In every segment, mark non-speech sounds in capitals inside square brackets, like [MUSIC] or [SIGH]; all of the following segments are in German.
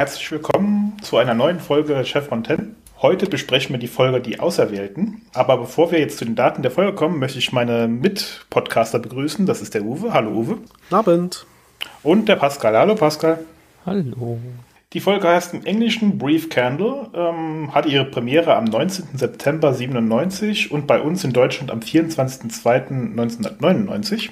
Herzlich willkommen zu einer neuen Folge Chef Fontaine. Heute besprechen wir die Folge Die Auserwählten. Aber bevor wir jetzt zu den Daten der Folge kommen, möchte ich meine Mitpodcaster begrüßen. Das ist der Uwe. Hallo Uwe. Abend. Und der Pascal. Hallo Pascal. Hallo. Die Folge heißt im Englischen Brief Candle, ähm, hatte ihre Premiere am 19. September 97 und bei uns in Deutschland am 24.02.1999.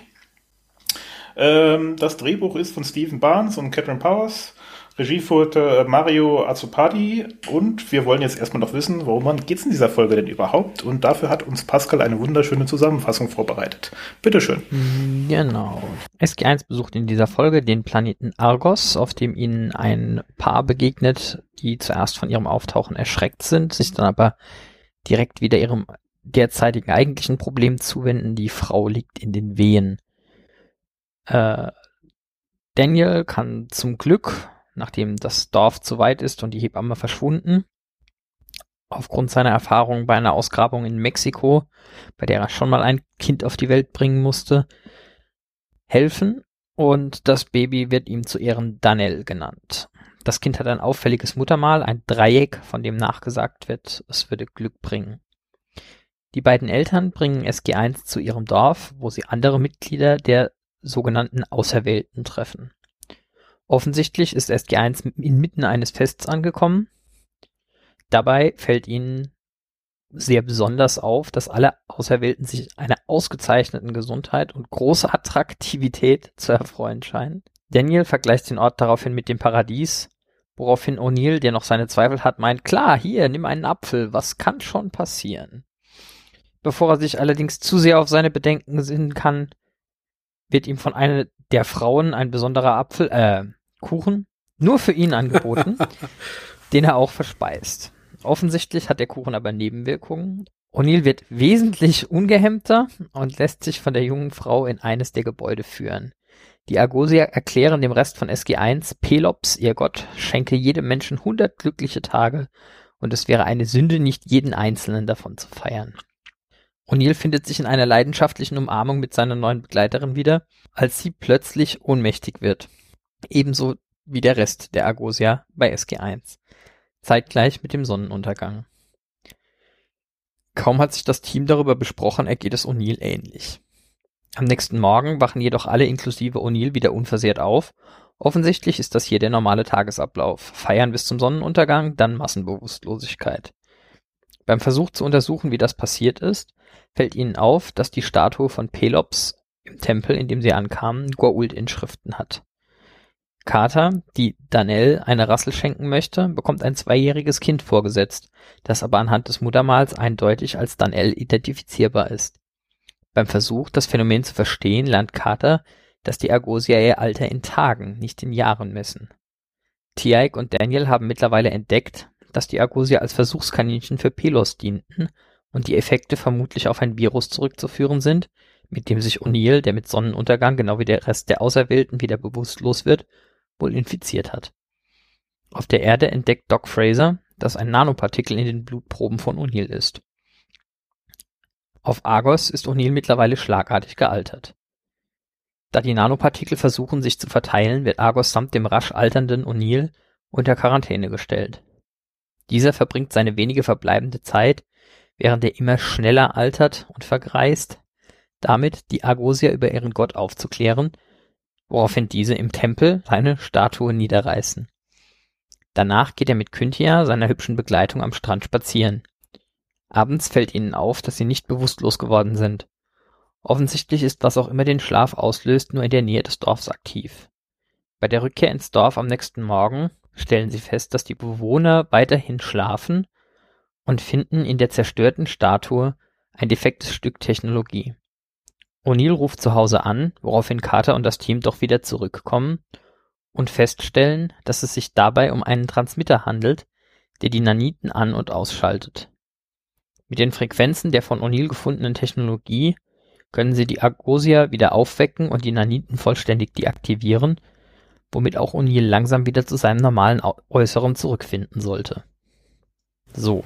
Ähm, das Drehbuch ist von Stephen Barnes und Catherine Powers. Regie führte Mario Azzopardi und wir wollen jetzt erstmal noch wissen, worum geht es in dieser Folge denn überhaupt? Und dafür hat uns Pascal eine wunderschöne Zusammenfassung vorbereitet. Bitteschön. Genau. SG1 besucht in dieser Folge den Planeten Argos, auf dem ihnen ein Paar begegnet, die zuerst von ihrem Auftauchen erschreckt sind, sich dann aber direkt wieder ihrem derzeitigen eigentlichen Problem zuwenden. Die Frau liegt in den Wehen. Äh, Daniel kann zum Glück nachdem das Dorf zu weit ist und die Hebamme verschwunden. Aufgrund seiner Erfahrung bei einer Ausgrabung in Mexiko, bei der er schon mal ein Kind auf die Welt bringen musste, helfen und das Baby wird ihm zu Ehren Danel genannt. Das Kind hat ein auffälliges Muttermal, ein Dreieck, von dem nachgesagt wird, es würde Glück bringen. Die beiden Eltern bringen SG1 zu ihrem Dorf, wo sie andere Mitglieder der sogenannten Auserwählten treffen. Offensichtlich ist SG1 inmitten eines Fests angekommen. Dabei fällt ihnen sehr besonders auf, dass alle Auserwählten sich einer ausgezeichneten Gesundheit und großer Attraktivität zu erfreuen scheinen. Daniel vergleicht den Ort daraufhin mit dem Paradies, woraufhin O'Neill, der noch seine Zweifel hat, meint, klar, hier, nimm einen Apfel, was kann schon passieren? Bevor er sich allerdings zu sehr auf seine Bedenken sinnen kann, wird ihm von einer der Frauen ein besonderer Apfel, äh, Kuchen nur für ihn angeboten, [LAUGHS] den er auch verspeist. Offensichtlich hat der Kuchen aber Nebenwirkungen. O'Neill wird wesentlich ungehemmter und lässt sich von der jungen Frau in eines der Gebäude führen. Die Argosier erklären dem Rest von SG1, Pelops, ihr Gott, schenke jedem Menschen hundert glückliche Tage und es wäre eine Sünde, nicht jeden einzelnen davon zu feiern. O'Neill findet sich in einer leidenschaftlichen Umarmung mit seiner neuen Begleiterin wieder, als sie plötzlich ohnmächtig wird. Ebenso wie der Rest der Argosia bei SG1. Zeitgleich mit dem Sonnenuntergang. Kaum hat sich das Team darüber besprochen, ergeht es O'Neill ähnlich. Am nächsten Morgen wachen jedoch alle inklusive O'Neill wieder unversehrt auf. Offensichtlich ist das hier der normale Tagesablauf. Feiern bis zum Sonnenuntergang, dann Massenbewusstlosigkeit. Beim Versuch zu untersuchen, wie das passiert ist, fällt ihnen auf, dass die Statue von Pelops im Tempel, in dem sie ankamen, Goa'uld-Inschriften hat. Carter, die Danell eine Rassel schenken möchte, bekommt ein zweijähriges Kind vorgesetzt, das aber anhand des Muttermals eindeutig als Danell identifizierbar ist. Beim Versuch, das Phänomen zu verstehen, lernt Carter, dass die Argosier ihr Alter in Tagen, nicht in Jahren messen. Tiaik und Daniel haben mittlerweile entdeckt, dass die Argosier als Versuchskaninchen für Pelos dienten und die Effekte vermutlich auf ein Virus zurückzuführen sind, mit dem sich O'Neill, der mit Sonnenuntergang genau wie der Rest der Auserwählten wieder bewusstlos wird, wohl infiziert hat. Auf der Erde entdeckt Doc Fraser, dass ein Nanopartikel in den Blutproben von O'Neill ist. Auf Argos ist O'Neill mittlerweile schlagartig gealtert. Da die Nanopartikel versuchen, sich zu verteilen, wird Argos samt dem rasch alternden O'Neill unter Quarantäne gestellt. Dieser verbringt seine wenige verbleibende Zeit, während er immer schneller altert und vergreist, damit die Argosier über ihren Gott aufzuklären woraufhin diese im Tempel seine Statue niederreißen. Danach geht er mit Cynthia, seiner hübschen Begleitung, am Strand spazieren. Abends fällt ihnen auf, dass sie nicht bewusstlos geworden sind. Offensichtlich ist was auch immer den Schlaf auslöst, nur in der Nähe des Dorfs aktiv. Bei der Rückkehr ins Dorf am nächsten Morgen stellen sie fest, dass die Bewohner weiterhin schlafen und finden in der zerstörten Statue ein defektes Stück Technologie. O'Neill ruft zu Hause an, woraufhin Carter und das Team doch wieder zurückkommen und feststellen, dass es sich dabei um einen Transmitter handelt, der die Naniten an- und ausschaltet. Mit den Frequenzen der von O'Neill gefundenen Technologie können sie die Argosia wieder aufwecken und die Naniten vollständig deaktivieren, womit auch O'Neill langsam wieder zu seinem normalen Äußeren zurückfinden sollte. So.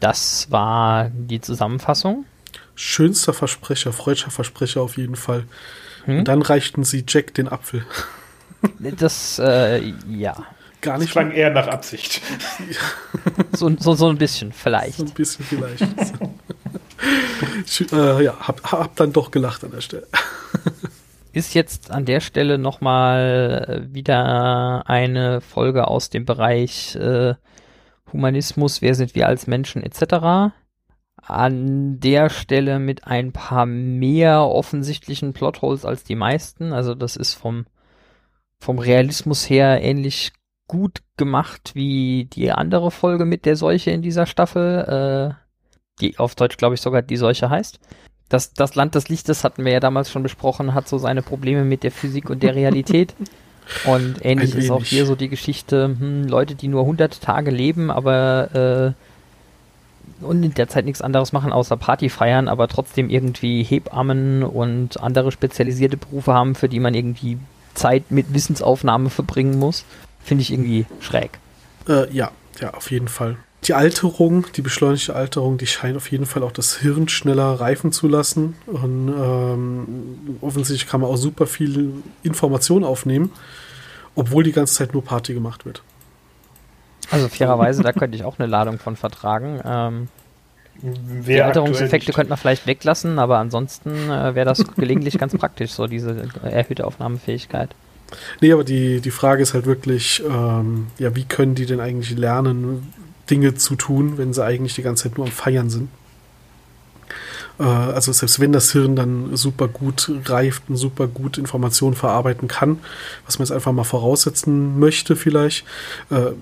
Das war die Zusammenfassung schönster Versprecher, freudscher Versprecher auf jeden Fall. Hm? Und dann reichten sie Jack den Apfel. Das, äh, ja. gar nicht. Das klang eher nach Absicht. [LAUGHS] so, so, so ein bisschen, vielleicht. So ein bisschen vielleicht. ich, äh, ja, hab, hab dann doch gelacht an der Stelle. Ist jetzt an der Stelle nochmal wieder eine Folge aus dem Bereich äh, Humanismus, wer sind wir als Menschen etc an der Stelle mit ein paar mehr offensichtlichen Plotholes als die meisten. Also das ist vom, vom Realismus her ähnlich gut gemacht wie die andere Folge mit der Seuche in dieser Staffel, äh, die auf Deutsch glaube ich sogar die Seuche heißt. Das, das Land des Lichtes hatten wir ja damals schon besprochen, hat so seine Probleme mit der Physik und der Realität. [LAUGHS] Und ähnlich ist auch hier so die Geschichte, hm, Leute, die nur 100 Tage leben, aber äh, und in der Zeit nichts anderes machen außer Party feiern, aber trotzdem irgendwie Hebammen und andere spezialisierte Berufe haben, für die man irgendwie Zeit mit Wissensaufnahme verbringen muss, finde ich irgendwie schräg. Äh, ja, ja, auf jeden Fall. Die Alterung, die beschleunigte Alterung, die scheint auf jeden Fall auch das Hirn schneller reifen zu lassen. Und ähm, offensichtlich kann man auch super viel Information aufnehmen, obwohl die ganze Zeit nur Party gemacht wird. Also fairerweise, da könnte ich auch eine Ladung von vertragen. Ähm, die Alterungseffekte könnte man vielleicht weglassen, aber ansonsten äh, wäre das gelegentlich ganz praktisch, so diese erhöhte Aufnahmefähigkeit. Nee, aber die, die Frage ist halt wirklich, ähm, ja, wie können die denn eigentlich lernen, Dinge zu tun, wenn sie eigentlich die ganze Zeit nur am Feiern sind? Äh, also selbst wenn das Hirn dann super gut reift und super gut Informationen verarbeiten kann, was man jetzt einfach mal voraussetzen möchte vielleicht, äh,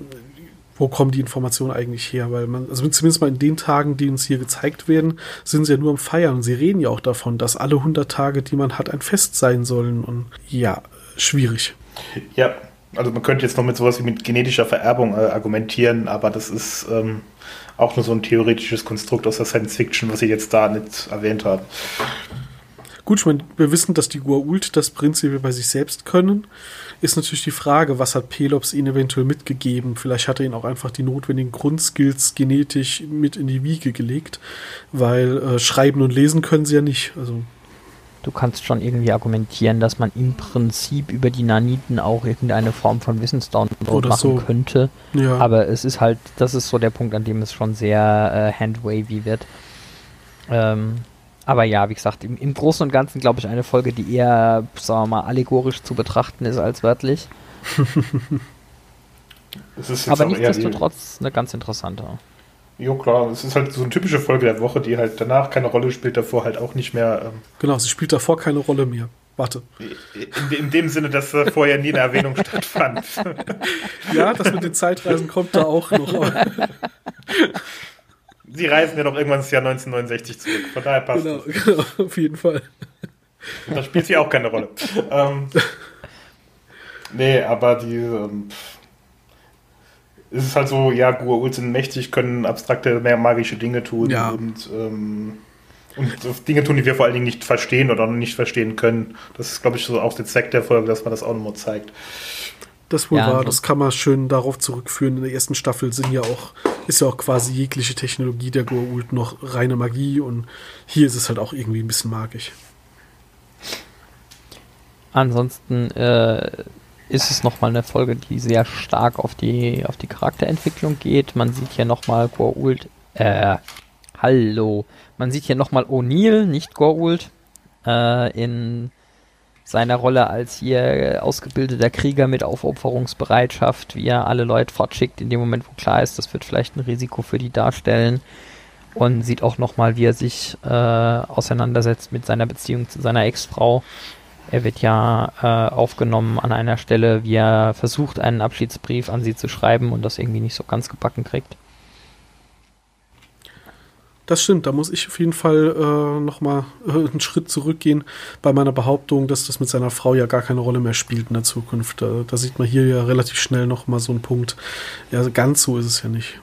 wo kommen die Informationen eigentlich her? Weil man, also zumindest mal in den Tagen, die uns hier gezeigt werden, sind sie ja nur am Feiern. Und sie reden ja auch davon, dass alle 100 Tage, die man hat, ein Fest sein sollen. Und ja, schwierig. Ja, also man könnte jetzt noch mit sowas wie mit genetischer Vererbung äh, argumentieren, aber das ist ähm, auch nur so ein theoretisches Konstrukt aus der Science Fiction, was Sie jetzt da nicht erwähnt haben. Gut, ich meine, wir wissen, dass die Gua'uld das prinzipiell bei sich selbst können ist natürlich die Frage, was hat Pelops ihnen eventuell mitgegeben? Vielleicht hat er ihnen auch einfach die notwendigen Grundskills genetisch mit in die Wiege gelegt, weil äh, schreiben und lesen können sie ja nicht. Also Du kannst schon irgendwie argumentieren, dass man im Prinzip über die Naniten auch irgendeine Form von Wissensdownload machen so. könnte. Ja. Aber es ist halt, das ist so der Punkt, an dem es schon sehr äh, handwavy wird. Ähm, aber ja, wie gesagt, im, im Großen und Ganzen glaube ich eine Folge, die eher, sagen wir mal, allegorisch zu betrachten ist als wörtlich. [LAUGHS] Aber nichtsdestotrotz eine ganz interessante. Jo, klar, es ist halt so eine typische Folge der Woche, die halt danach keine Rolle spielt, davor halt auch nicht mehr. Ähm genau, sie spielt davor keine Rolle mehr. Warte. In, in dem Sinne, dass äh, vorher nie eine Erwähnung stattfand. [LAUGHS] ja, das mit den Zeitreisen kommt da auch noch. [LAUGHS] Sie reisen ja doch irgendwann ins Jahr 1969 zurück. Von daher passt genau, es. Genau, auf jeden Fall. Da spielt sie auch keine Rolle. ähm, nee, aber die. Ähm, es ist halt so, ja, Gua'uld sind mächtig, können abstrakte, mehr magische Dinge tun ja. und, ähm, und Dinge tun, die wir vor allen Dingen nicht verstehen oder nicht verstehen können. Das ist, glaube ich, so auch der Zweck der Folge, dass man das auch nochmal zeigt. Das wohl ja, war, das kann man schön darauf zurückführen. In der ersten Staffel sind ja auch, ist ja auch quasi jegliche Technologie der Goa'uld noch reine Magie und hier ist es halt auch irgendwie ein bisschen magisch. Ansonsten äh, ist es nochmal eine Folge, die sehr stark auf die, auf die Charakterentwicklung geht. Man sieht hier nochmal Goa'uld, äh, hallo. Man sieht hier nochmal O'Neill, nicht Goa'uld, äh, in seiner Rolle als hier ausgebildeter Krieger mit Aufopferungsbereitschaft, wie er alle Leute fortschickt, in dem Moment, wo klar ist, das wird vielleicht ein Risiko für die darstellen. Und sieht auch nochmal, wie er sich äh, auseinandersetzt mit seiner Beziehung zu seiner Ex-Frau. Er wird ja äh, aufgenommen an einer Stelle, wie er versucht, einen Abschiedsbrief an sie zu schreiben und das irgendwie nicht so ganz gebacken kriegt. Das stimmt, da muss ich auf jeden Fall äh, nochmal äh, einen Schritt zurückgehen bei meiner Behauptung, dass das mit seiner Frau ja gar keine Rolle mehr spielt in der Zukunft. Da, da sieht man hier ja relativ schnell nochmal so einen Punkt. Ja, ganz so ist es ja nicht.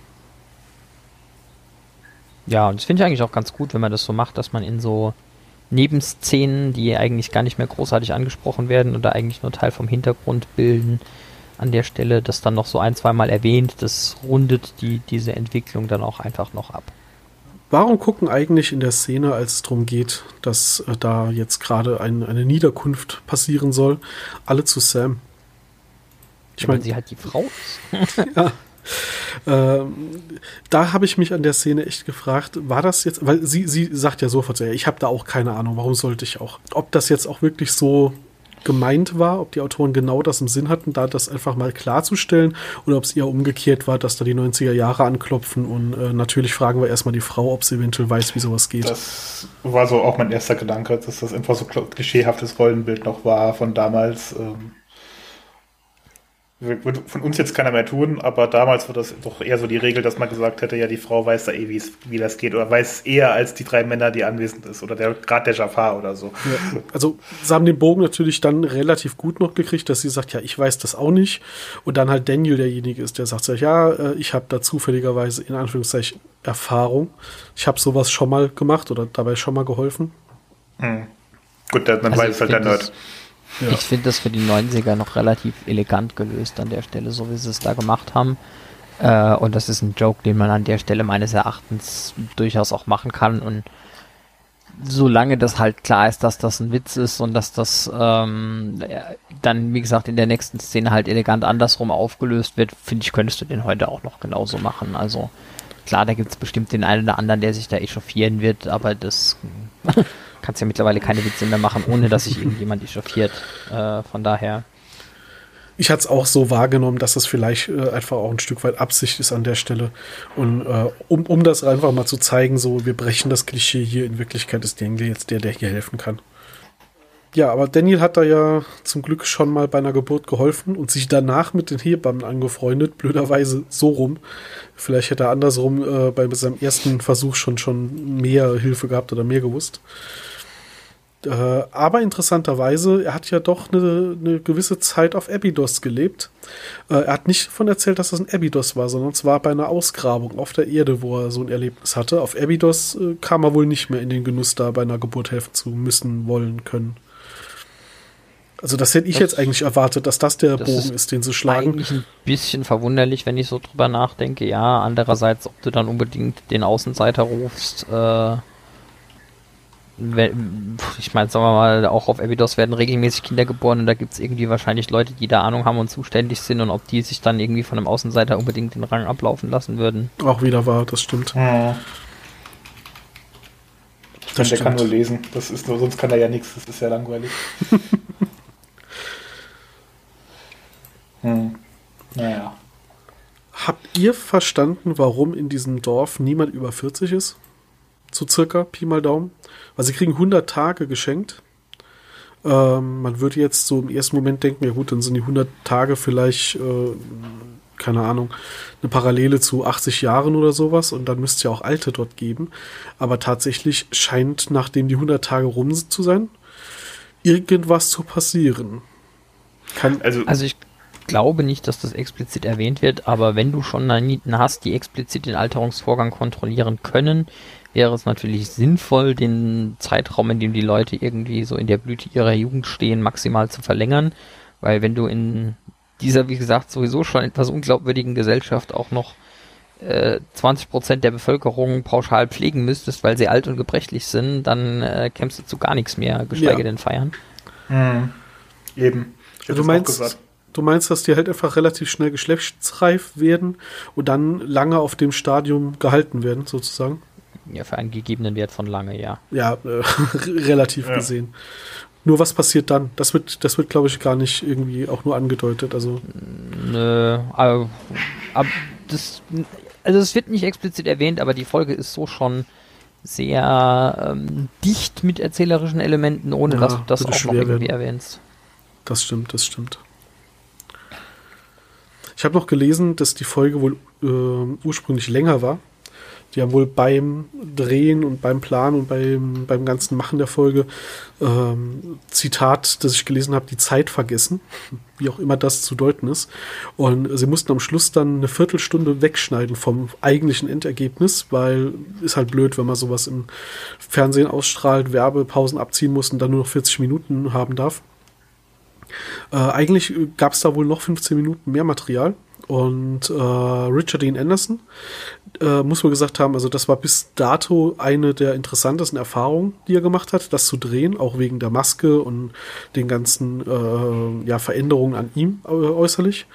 Ja, und das finde ich eigentlich auch ganz gut, wenn man das so macht, dass man in so Nebenszenen, die eigentlich gar nicht mehr großartig angesprochen werden oder eigentlich nur Teil vom Hintergrund bilden, an der Stelle das dann noch so ein, zweimal erwähnt, das rundet die, diese Entwicklung dann auch einfach noch ab. Warum gucken eigentlich in der Szene, als es darum geht, dass äh, da jetzt gerade ein, eine Niederkunft passieren soll, alle zu Sam? Ich meine, sie halt die Frau ist. [LAUGHS] ja. Ähm, da habe ich mich an der Szene echt gefragt, war das jetzt, weil sie, sie sagt ja sofort, ja, ich habe da auch keine Ahnung, warum sollte ich auch. Ob das jetzt auch wirklich so gemeint war, ob die Autoren genau das im Sinn hatten, da das einfach mal klarzustellen oder ob es eher umgekehrt war, dass da die 90er Jahre anklopfen und äh, natürlich fragen wir erstmal die Frau, ob sie eventuell weiß, wie sowas geht. Das war so auch mein erster Gedanke, dass das einfach so klischeehaftes Rollenbild noch war von damals. Ähm würde von uns jetzt keiner mehr tun, aber damals war das doch eher so die Regel, dass man gesagt hätte, ja, die Frau weiß da eh, wie das geht oder weiß eher als die drei Männer, die anwesend ist oder der gerade der Jafar oder so. Ja, also sie haben den Bogen natürlich dann relativ gut noch gekriegt, dass sie sagt, ja, ich weiß das auch nicht und dann halt Daniel derjenige ist, der sagt, ja, äh, ich habe da zufälligerweise in Anführungszeichen Erfahrung. Ich habe sowas schon mal gemacht oder dabei schon mal geholfen. Hm. Gut, dann also weiß es halt der Nerd. Ja. Ich finde das für die 90er noch relativ elegant gelöst an der Stelle, so wie sie es da gemacht haben. Äh, und das ist ein Joke, den man an der Stelle meines Erachtens durchaus auch machen kann. Und solange das halt klar ist, dass das ein Witz ist und dass das ähm, dann, wie gesagt, in der nächsten Szene halt elegant andersrum aufgelöst wird, finde ich, könntest du den heute auch noch genauso machen. Also klar, da gibt es bestimmt den einen oder anderen, der sich da echauffieren wird, aber das [LAUGHS] kannst ja mittlerweile keine Witze mehr machen, ohne dass sich irgendjemand echauffiert. Äh, von daher. Ich hatte es auch so wahrgenommen, dass das vielleicht äh, einfach auch ein Stück weit Absicht ist an der Stelle. Und äh, um, um das einfach mal zu zeigen, so wir brechen das Klischee hier, in Wirklichkeit ist Daniel jetzt der, der hier helfen kann. Ja, aber Daniel hat da ja zum Glück schon mal bei einer Geburt geholfen und sich danach mit den Hebammen angefreundet, blöderweise so rum. Vielleicht hätte er andersrum äh, bei seinem ersten Versuch schon, schon mehr Hilfe gehabt oder mehr gewusst. Äh, aber interessanterweise, er hat ja doch eine, eine gewisse Zeit auf Abydos gelebt. Äh, er hat nicht davon erzählt, dass das ein Abydos war, sondern es war bei einer Ausgrabung auf der Erde, wo er so ein Erlebnis hatte. Auf Abydos äh, kam er wohl nicht mehr in den Genuss, da bei einer Geburt helfen zu müssen, wollen, können. Also das hätte ich das, jetzt eigentlich erwartet, dass das der das Bogen ist, ist, den sie schlagen. Eigentlich ein bisschen verwunderlich, wenn ich so drüber nachdenke. Ja, andererseits, ob du dann unbedingt den Außenseiter rufst, äh, ich meine, sagen wir mal, auch auf Abydos werden regelmäßig Kinder geboren und da gibt es irgendwie wahrscheinlich Leute, die da Ahnung haben und zuständig sind und ob die sich dann irgendwie von einem Außenseiter unbedingt den Rang ablaufen lassen würden. Auch wieder wahr, das stimmt. Ja. Das der kann nur lesen, das ist nur, sonst kann er ja nichts, das ist ja langweilig. [LAUGHS] hm. Naja. Habt ihr verstanden, warum in diesem Dorf niemand über 40 ist? So circa, Pi mal Daumen. Weil sie kriegen 100 Tage geschenkt. Ähm, man würde jetzt so im ersten Moment denken, ja gut, dann sind die 100 Tage vielleicht, äh, keine Ahnung, eine Parallele zu 80 Jahren oder sowas und dann müsste es ja auch Alte dort geben. Aber tatsächlich scheint, nachdem die 100 Tage rum zu sein, irgendwas zu passieren. Kann also, also ich glaube nicht, dass das explizit erwähnt wird, aber wenn du schon Naniten hast, die explizit den Alterungsvorgang kontrollieren können, wäre es natürlich sinnvoll, den Zeitraum, in dem die Leute irgendwie so in der Blüte ihrer Jugend stehen, maximal zu verlängern. Weil wenn du in dieser, wie gesagt, sowieso schon etwas unglaubwürdigen Gesellschaft auch noch äh, 20% der Bevölkerung pauschal pflegen müsstest, weil sie alt und gebrechlich sind, dann äh, kämpfst du zu gar nichts mehr, geschweige ja. denn feiern. Mhm. Eben. Du meinst, du meinst, dass die halt einfach relativ schnell geschlechtsreif werden und dann lange auf dem Stadium gehalten werden, sozusagen? Ja, für einen gegebenen Wert von lange, ja. Ja, äh, [LAUGHS] relativ ja. gesehen. Nur was passiert dann? Das wird, das wird, glaube ich, gar nicht irgendwie auch nur angedeutet. Also. Nö, aber, aber das, also es wird nicht explizit erwähnt, aber die Folge ist so schon sehr ähm, dicht mit erzählerischen Elementen, ohne ja, dass du das auch noch irgendwie werden. erwähnst. Das stimmt, das stimmt. Ich habe noch gelesen, dass die Folge wohl äh, ursprünglich länger war die haben wohl beim Drehen und beim Plan und beim, beim ganzen Machen der Folge ähm, Zitat, das ich gelesen habe, die Zeit vergessen, wie auch immer das zu deuten ist. Und sie mussten am Schluss dann eine Viertelstunde wegschneiden vom eigentlichen Endergebnis, weil ist halt blöd, wenn man sowas im Fernsehen ausstrahlt, Werbepausen abziehen muss und dann nur noch 40 Minuten haben darf. Äh, eigentlich gab es da wohl noch 15 Minuten mehr Material und äh, Richard Dean Anderson. Äh, muss man gesagt haben, also das war bis dato eine der interessantesten Erfahrungen, die er gemacht hat, das zu drehen, auch wegen der Maske und den ganzen äh, ja, Veränderungen an ihm äh, äußerlich.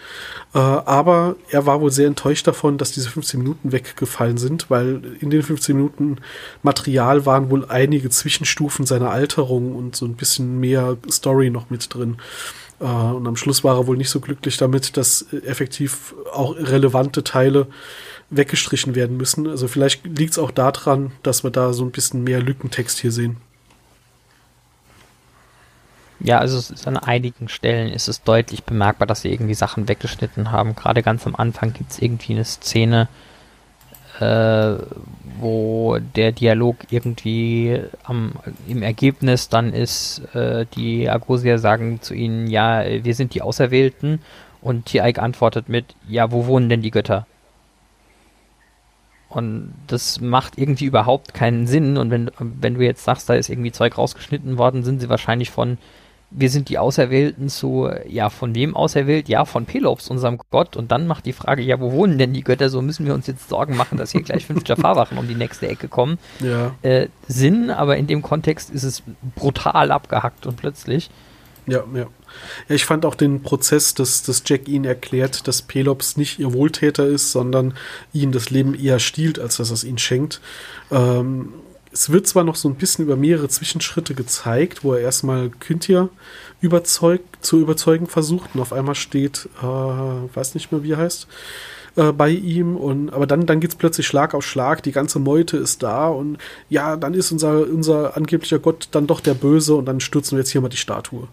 Äh, aber er war wohl sehr enttäuscht davon, dass diese 15 Minuten weggefallen sind, weil in den 15 Minuten Material waren wohl einige Zwischenstufen seiner Alterung und so ein bisschen mehr Story noch mit drin. Äh, und am Schluss war er wohl nicht so glücklich damit, dass effektiv auch relevante Teile weggestrichen werden müssen. Also vielleicht liegt es auch daran, dass wir da so ein bisschen mehr Lückentext hier sehen. Ja, also es ist an einigen Stellen ist es deutlich bemerkbar, dass sie irgendwie Sachen weggeschnitten haben. Gerade ganz am Anfang gibt es irgendwie eine Szene, äh, wo der Dialog irgendwie am, im Ergebnis dann ist, äh, die Agosier sagen zu ihnen, ja, wir sind die Auserwählten und Tiaik antwortet mit, ja, wo wohnen denn die Götter? Und das macht irgendwie überhaupt keinen Sinn. Und wenn, wenn du jetzt sagst, da ist irgendwie Zeug rausgeschnitten worden, sind sie wahrscheinlich von wir sind die Auserwählten zu, ja, von wem auserwählt? Ja, von Pelops, unserem Gott. Und dann macht die Frage, ja, wo wohnen denn die Götter? So müssen wir uns jetzt Sorgen machen, dass hier gleich fünf [LAUGHS] Jafar-Wachen um die nächste Ecke kommen. Ja. Äh, Sinn, aber in dem Kontext ist es brutal abgehackt und plötzlich. Ja, ja. Ja, ich fand auch den Prozess, dass, dass Jack ihnen erklärt, dass Pelops nicht ihr Wohltäter ist, sondern ihnen das Leben eher stiehlt, als dass es ihnen schenkt. Ähm, es wird zwar noch so ein bisschen über mehrere Zwischenschritte gezeigt, wo er erstmal Kyntia überzeugt, zu überzeugen versucht und auf einmal steht, äh, weiß nicht mehr, wie er heißt, äh, bei ihm. Und, aber dann, dann es plötzlich Schlag auf Schlag, die ganze Meute ist da und ja, dann ist unser, unser angeblicher Gott dann doch der Böse und dann stürzen wir jetzt hier mal die Statue.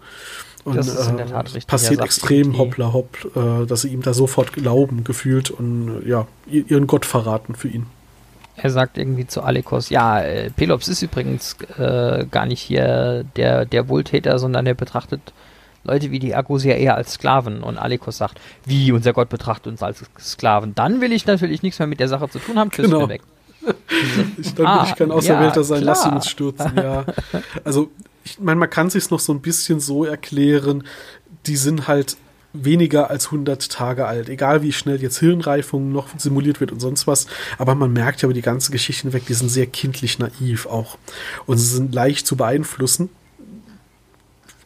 Und, das ist in der Tat äh, richtig. Passiert extrem hoppla hopp, äh, dass sie ihm da sofort glauben, gefühlt und ja, ihren Gott verraten für ihn. Er sagt irgendwie zu Alekos, ja, äh, Pelops ist übrigens äh, gar nicht hier der, der Wohltäter, sondern er betrachtet Leute wie die Agosia eher als Sklaven. Und Alekos sagt, wie, unser Gott betrachtet uns als Sklaven. Dann will ich natürlich nichts mehr mit der Sache zu tun haben. Tschüss, genau. weg. [LAUGHS] ich, dann ah, will ich kein Auserwählter ja, sein, klar. lass ihn uns stürzen, [LAUGHS] ja. Also, ich meine, man kann sich noch so ein bisschen so erklären, die sind halt weniger als 100 Tage alt. Egal wie schnell jetzt Hirnreifung noch simuliert wird und sonst was. Aber man merkt ja über die ganze Geschichte hinweg, die sind sehr kindlich naiv auch. Und sie sind leicht zu beeinflussen.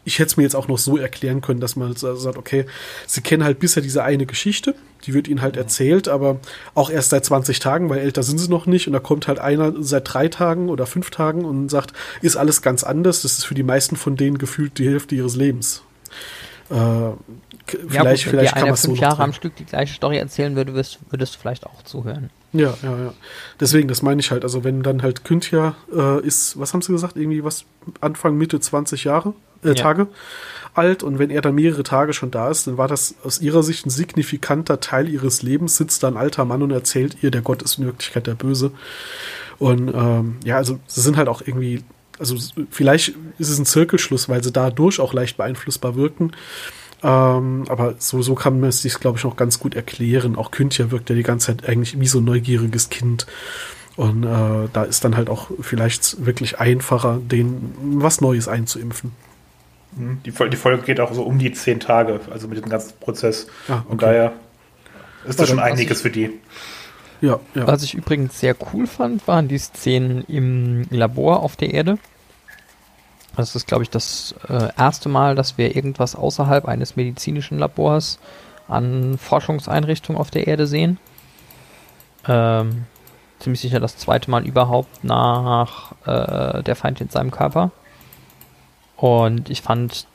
Ich hätte es mir jetzt auch noch so erklären können, dass man sagt, okay, sie kennen halt bisher diese eine Geschichte, die wird ihnen halt erzählt, aber auch erst seit 20 Tagen, weil älter sind sie noch nicht. Und da kommt halt einer seit drei Tagen oder fünf Tagen und sagt, ist alles ganz anders. Das ist für die meisten von denen gefühlt die Hälfte ihres Lebens. Vielleicht, ja, gut, vielleicht kann man fünf so Jahre am Stück die gleiche Story erzählen würde, würdest, würdest du vielleicht auch zuhören. Ja, ja, ja. Deswegen, das meine ich halt. Also wenn dann halt Küntia äh, ist, was haben sie gesagt, irgendwie was Anfang Mitte 20 Jahre äh, ja. Tage alt und wenn er dann mehrere Tage schon da ist, dann war das aus ihrer Sicht ein signifikanter Teil ihres Lebens. Sitzt da ein alter Mann und erzählt ihr, der Gott ist in Wirklichkeit der Böse. Und ähm, ja, also sie sind halt auch irgendwie also vielleicht ist es ein Zirkelschluss, weil sie dadurch auch leicht beeinflussbar wirken. Ähm, aber so, so kann man es sich, glaube ich, noch ganz gut erklären. Auch Kündja wirkt ja die ganze Zeit eigentlich wie so ein neugieriges Kind. Und äh, da ist dann halt auch vielleicht wirklich einfacher, denen was Neues einzuimpfen. Mhm. Die, die Folge geht auch so um die zehn Tage, also mit dem ganzen Prozess. Ah, okay. Und daher ist das schon einiges für die. Ja, ja. Was ich übrigens sehr cool fand, waren die Szenen im Labor auf der Erde. Das ist, glaube ich, das äh, erste Mal, dass wir irgendwas außerhalb eines medizinischen Labors an Forschungseinrichtungen auf der Erde sehen. Ähm, ziemlich sicher das zweite Mal überhaupt nach äh, der Feind in seinem Körper. Und ich fand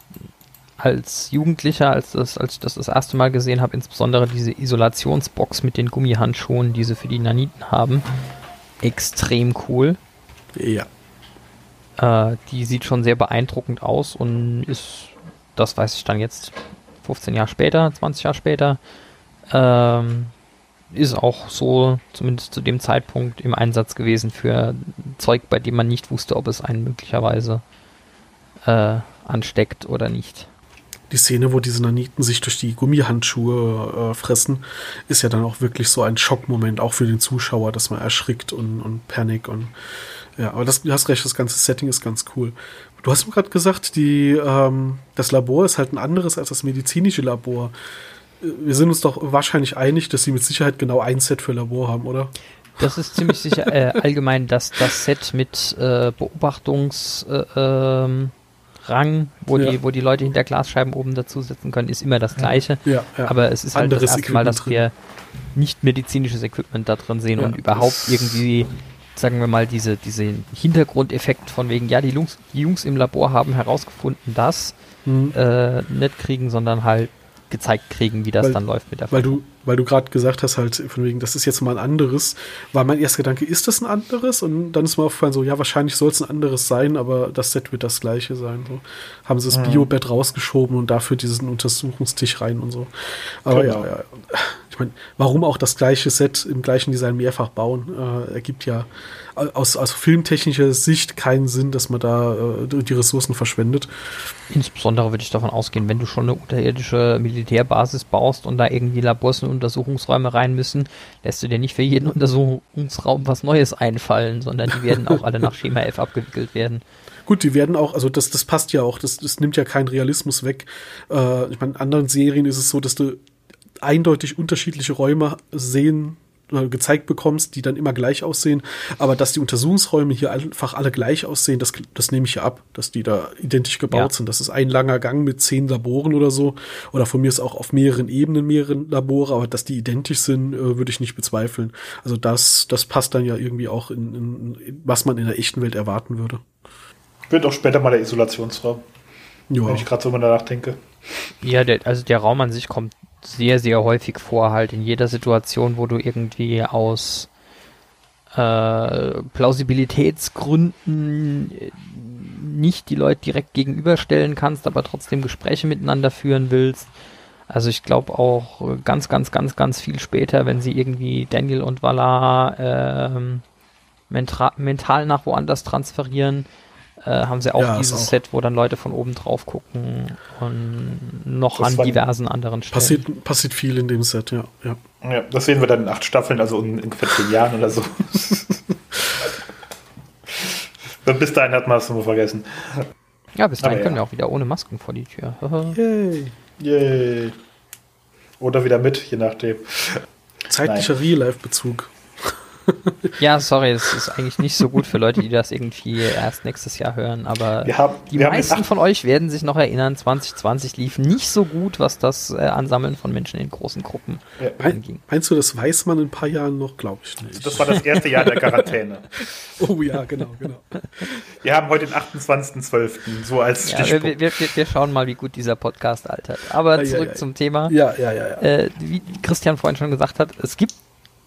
als Jugendlicher, als, das, als ich das das erste Mal gesehen habe, insbesondere diese Isolationsbox mit den Gummihandschuhen, die sie für die Naniten haben, extrem cool. Ja. Äh, die sieht schon sehr beeindruckend aus und ist, das weiß ich dann jetzt, 15 Jahre später, 20 Jahre später, ähm, ist auch so, zumindest zu dem Zeitpunkt, im Einsatz gewesen für Zeug, bei dem man nicht wusste, ob es einen möglicherweise äh, ansteckt oder nicht die Szene, wo diese Naniten sich durch die Gummihandschuhe äh, fressen, ist ja dann auch wirklich so ein Schockmoment, auch für den Zuschauer, dass man erschrickt und, und Panik und ja, aber das, du hast recht, das ganze Setting ist ganz cool. Du hast mir gerade gesagt, die, ähm, das Labor ist halt ein anderes als das medizinische Labor. wir sind uns doch wahrscheinlich einig, dass sie mit Sicherheit genau ein Set für Labor haben, oder? Das ist ziemlich sicher äh, [LAUGHS] allgemein, dass das Set mit äh, Beobachtungs äh, ähm, Rang, wo, Ja. die, wo die Leute hinter Glasscheiben oben dazusitzen können, ist immer das gleiche. Ja, ja. Aber es ist halt Anderes das erste Mal, Equipment dass wir nicht medizinisches Equipment da drin sehen und überhaupt irgendwie, sagen wir mal, diese, diese Hintergrundeffekt von wegen, ja, die Jungs, die Jungs im Labor haben herausgefunden, dass Hm. äh, nicht kriegen, sondern halt gezeigt kriegen, wie das Weil- dann läuft mit der Weil du, weil du gerade gesagt hast, halt, von wegen, das ist jetzt mal ein anderes, war mein erster Gedanke, ist das ein anderes? Und dann ist mir aufgefallen, so, ja, wahrscheinlich soll es ein anderes sein, aber das Set wird das gleiche sein. So. Haben sie das Biobett rausgeschoben und dafür diesen Untersuchungstisch rein und so. Aber Genau. ja, ja. Ich meine, warum auch das gleiche Set im gleichen Design mehrfach bauen, äh, ergibt ja aus, aus filmtechnischer Sicht keinen Sinn, dass man da äh, die Ressourcen verschwendet. Insbesondere würde ich davon ausgehen, wenn du schon eine unterirdische Militärbasis baust und da irgendwie Labors und Untersuchungsräume rein müssen, lässt du dir nicht für jeden Untersuchungsraum was Neues einfallen, sondern die werden auch alle nach Schema F abgewickelt werden. [LAUGHS] Gut, die werden auch, also das, das passt ja auch, das, das nimmt ja keinen Realismus weg. Äh, ich meine, in anderen Serien ist es so, dass du eindeutig unterschiedliche Räume sehen oder gezeigt bekommst, die dann immer gleich aussehen. Aber dass die Untersuchungsräume hier einfach alle gleich aussehen, das, das nehme ich ja ab, dass die da identisch gebaut Ja. sind. Das ist ein langer Gang mit zehn Laboren oder so. Oder von mir ist auch auf mehreren Ebenen mehreren Labore, aber dass die identisch sind, äh, würde ich nicht bezweifeln. Also das, das passt dann ja irgendwie auch in, in, in was man in der echten Welt erwarten würde. Wird auch später mal der Isolationsraum, Ja. wenn ich gerade so mal danach denke. Ja, der, also der Raum an sich kommt sehr, sehr häufig vor, halt in jeder Situation, wo du irgendwie aus äh, Plausibilitätsgründen äh, nicht die Leute direkt gegenüberstellen kannst, aber trotzdem Gespräche miteinander führen willst. Also ich glaube auch äh, ganz, ganz, ganz, ganz viel später, wenn sie irgendwie Daniel und Valar mentra- mental nach woanders transferieren, äh, haben sie auch Ja, dieses auch. Set, wo dann Leute von oben drauf gucken und noch Das an diversen anderen Stellen. Passiert, passiert viel in dem Set, ja. ja. Ja, das sehen wir dann in acht Staffeln, also in, in 14 Jahren oder so. [LAUGHS] Bis dahin hat man es nur vergessen. Ja, bis dahin Aber können ja. wir auch wieder ohne Masken vor die Tür. Yay. Yay. Oder wieder mit, je nachdem. Zeitlicher Real-Life-Bezug. [LAUGHS] ja, sorry, es ist eigentlich nicht so gut für Leute, die das irgendwie erst nächstes Jahr hören, aber Wir haben, die meisten von euch werden sich noch erinnern, 2020 lief nicht so gut, was das äh, Ansammeln von Menschen in großen Gruppen Ja. Mein, anging. meinst du, das weiß man in ein paar Jahren noch? Glaube ich nicht. das war das erste Jahr der Quarantäne. [LAUGHS] oh ja, genau, genau. Wir haben heute den 28.12. so als Ja, wir, Stichpunkt. wir, wir, wir schauen mal, wie gut dieser Podcast altert. Aber zurück ei, ei. zum Thema. Ja, ja, ja, ja. äh, wie Christian vorhin schon gesagt hat, es gibt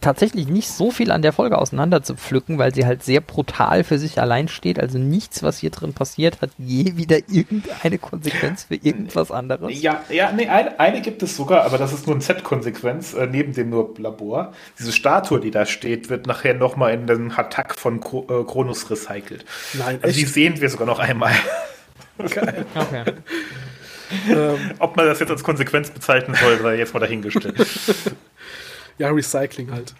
tatsächlich nicht so viel an der Folge auseinander zu pflücken, weil sie halt sehr brutal für sich allein steht. Also nichts, was hier drin passiert, hat je wieder irgendeine Konsequenz für irgendwas anderes. Ja, ja, nee, eine, eine gibt es sogar, aber das ist nur eine Z-Konsequenz, äh, neben dem nur Labor. Diese Statue, die da steht, wird nachher nochmal in den Hatak von Kro äh, Kronos recycelt. Nein, Also die sehen wir sogar noch einmal. [LAUGHS] Geil. Okay. ähm, Ob man das jetzt als Konsequenz bezeichnen soll, sei jetzt mal dahingestellt. [LAUGHS] ja, Recycling halt.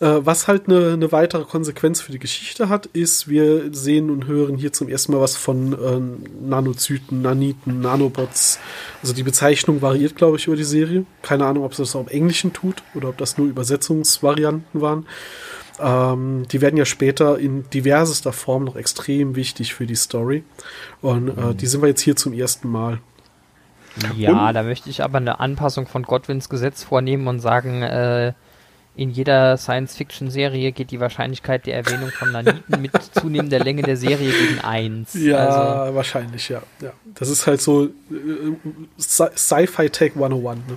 Äh, was halt eine eine weitere Konsequenz für die Geschichte hat, ist, wir sehen und hören hier zum ersten Mal was von äh, Nanozyten, Naniten, Nanobots. Also die Bezeichnung variiert, glaube ich, über die Serie. Keine Ahnung, ob es das auch im Englischen tut oder ob das nur Übersetzungsvarianten waren. Ähm, die werden ja später in diversester Form noch extrem wichtig für die Story. Und äh, die sind wir jetzt hier zum ersten Mal. Ja, da möchte ich aber eine Anpassung von Godwins Gesetz vornehmen und sagen, äh, in jeder Science-Fiction-Serie geht die Wahrscheinlichkeit der Erwähnung von Naniten mit [LAUGHS] zunehmender Länge der Serie gegen 1. Ja, Also, wahrscheinlich, ja. ja. Das ist halt so äh, Sci- Sci-Fi Tech 101. Ne?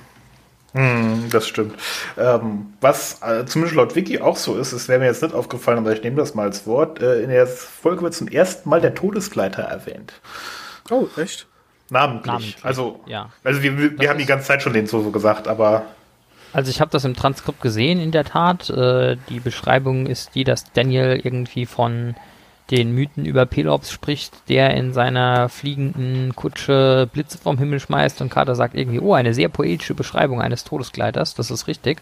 Hm, das stimmt. Ähm, was äh, zumindest laut Wiki auch so ist, es wäre mir jetzt nicht aufgefallen, aber ich nehme das mal als Wort. Äh, in der Folge wird zum ersten Mal der Todesgleiter erwähnt. Oh, echt? Namentlich. Namentlich, Also, ja. also wir, wir Das haben die ganze Zeit schon den so, so gesagt, aber Also ich habe das im Transkript gesehen, in der Tat. Äh, die Beschreibung ist die, dass Daniel irgendwie von den Mythen über Pelops spricht, der in seiner fliegenden Kutsche Blitze vom Himmel schmeißt und Carter sagt irgendwie, oh, eine sehr poetische Beschreibung eines Todeskleiders, das ist richtig.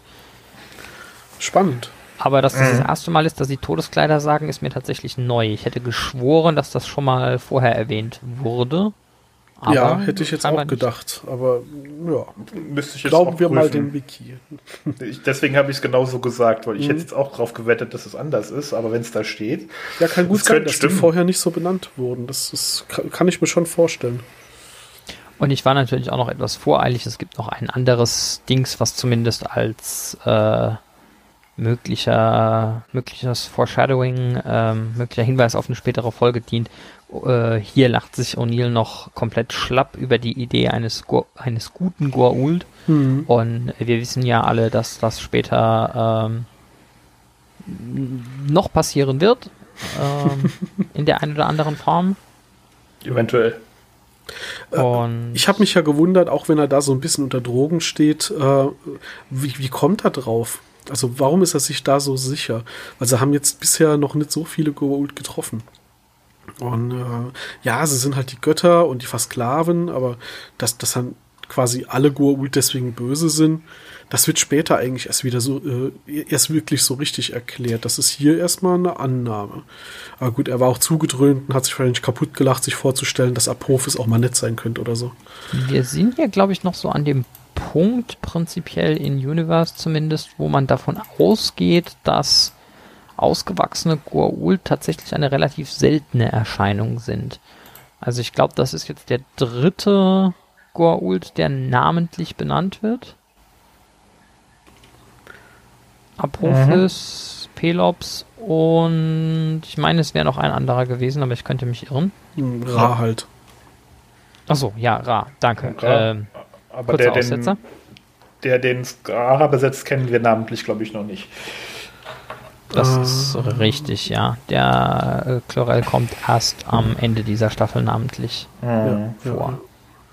Spannend. Aber dass das das erste Mal ist, dass sie Todeskleider sagen, ist mir tatsächlich neu. Ich hätte geschworen, dass das schon mal vorher erwähnt wurde. Aber ja, hätte ich jetzt auch gedacht. Aber ja, Müsste ich jetzt glauben wir mal dem Wiki. [LAUGHS] Ich, deswegen habe ich es genauso gesagt, weil ich mhm. hätte jetzt auch darauf gewettet, dass es anders ist. Aber wenn es da steht, ja, kann gut sein, dass stimmen. die vorher nicht so benannt wurden. Das ist, kann ich mir schon vorstellen. Und ich war natürlich auch noch etwas voreilig. Es gibt noch ein anderes Dings, was zumindest als äh, möglicher, mögliches Foreshadowing, ähm, möglicher Hinweis auf eine spätere Folge dient. Äh, hier lacht sich O'Neill noch komplett schlapp über die Idee eines, eines guten Goa'uld. Mhm. Und wir wissen ja alle, dass das später ähm, noch passieren wird. Ähm, [LAUGHS] in der einen oder anderen Form. Eventuell. Äh, Und ich habe mich ja gewundert, auch wenn er da so ein bisschen unter Drogen steht, äh, wie, wie kommt er drauf? Also warum ist er sich da so sicher? Weil sie haben jetzt bisher noch nicht so viele Goa'uld getroffen. Und äh, ja, sie sind halt die Götter und die Versklaven, aber dass, dass dann quasi alle Goa'uld deswegen böse sind, das wird später eigentlich erst wieder so, äh, erst wirklich so richtig erklärt. Das ist hier erstmal eine Annahme. Aber gut, er war auch zugedröhnt und hat sich wahrscheinlich kaputt gelacht, sich vorzustellen, dass Apophis auch mal nett sein könnte oder so. Wir sind ja, glaube ich, noch so an dem Punkt prinzipiell in Universe zumindest, wo man davon ausgeht, dass ausgewachsene Goa'uld tatsächlich eine relativ seltene Erscheinung sind. Also ich glaube, das ist jetzt der dritte Goa'uld, der namentlich benannt wird. Apophis, mhm. Pelops und ich meine, es wäre noch ein anderer gewesen, aber ich könnte mich irren. Ra halt. Achso, ja, Ra, danke. Ähm, aber der den, der den Skara besetzt, kennen wir namentlich, glaube ich, noch nicht. Das uh. ist richtig, ja. Der äh, Chlorel kommt erst am Ende dieser Staffel namentlich mhm. vor.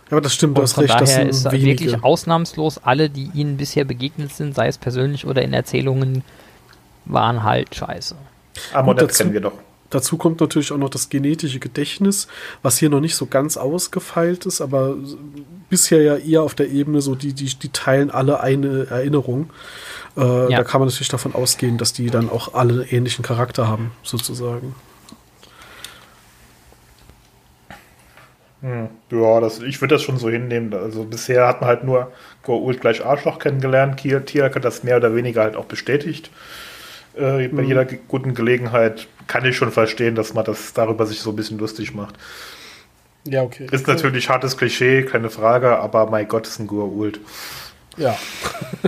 Ja. aber das stimmt, du hast recht. Daher ist wenige. wirklich ausnahmslos alle, die ihnen bisher begegnet sind, sei es persönlich oder in Erzählungen, waren halt scheiße. Amonet kennen wir doch. Dazu kommt natürlich auch noch das genetische Gedächtnis, was hier noch nicht so ganz ausgefeilt ist, aber bisher ja eher auf der Ebene so, die, die, die teilen alle eine Erinnerung. Äh, ja. Da kann man natürlich davon ausgehen, dass die dann auch alle ähnlichen Charakter haben, sozusagen. Hm. Ja, das, ich würde das schon so hinnehmen. Also bisher hat man halt nur Goa'uld gleich Arschloch kennengelernt. Tiak hat das mehr oder weniger halt auch bestätigt. Äh, bei mhm. jeder guten Gelegenheit kann ich schon verstehen, dass man das darüber sich so ein bisschen lustig macht. Ja, okay. Ist natürlich hartes Klischee, keine Frage, aber mein Gott, ist ein Goa'uld. Ja. [LAUGHS]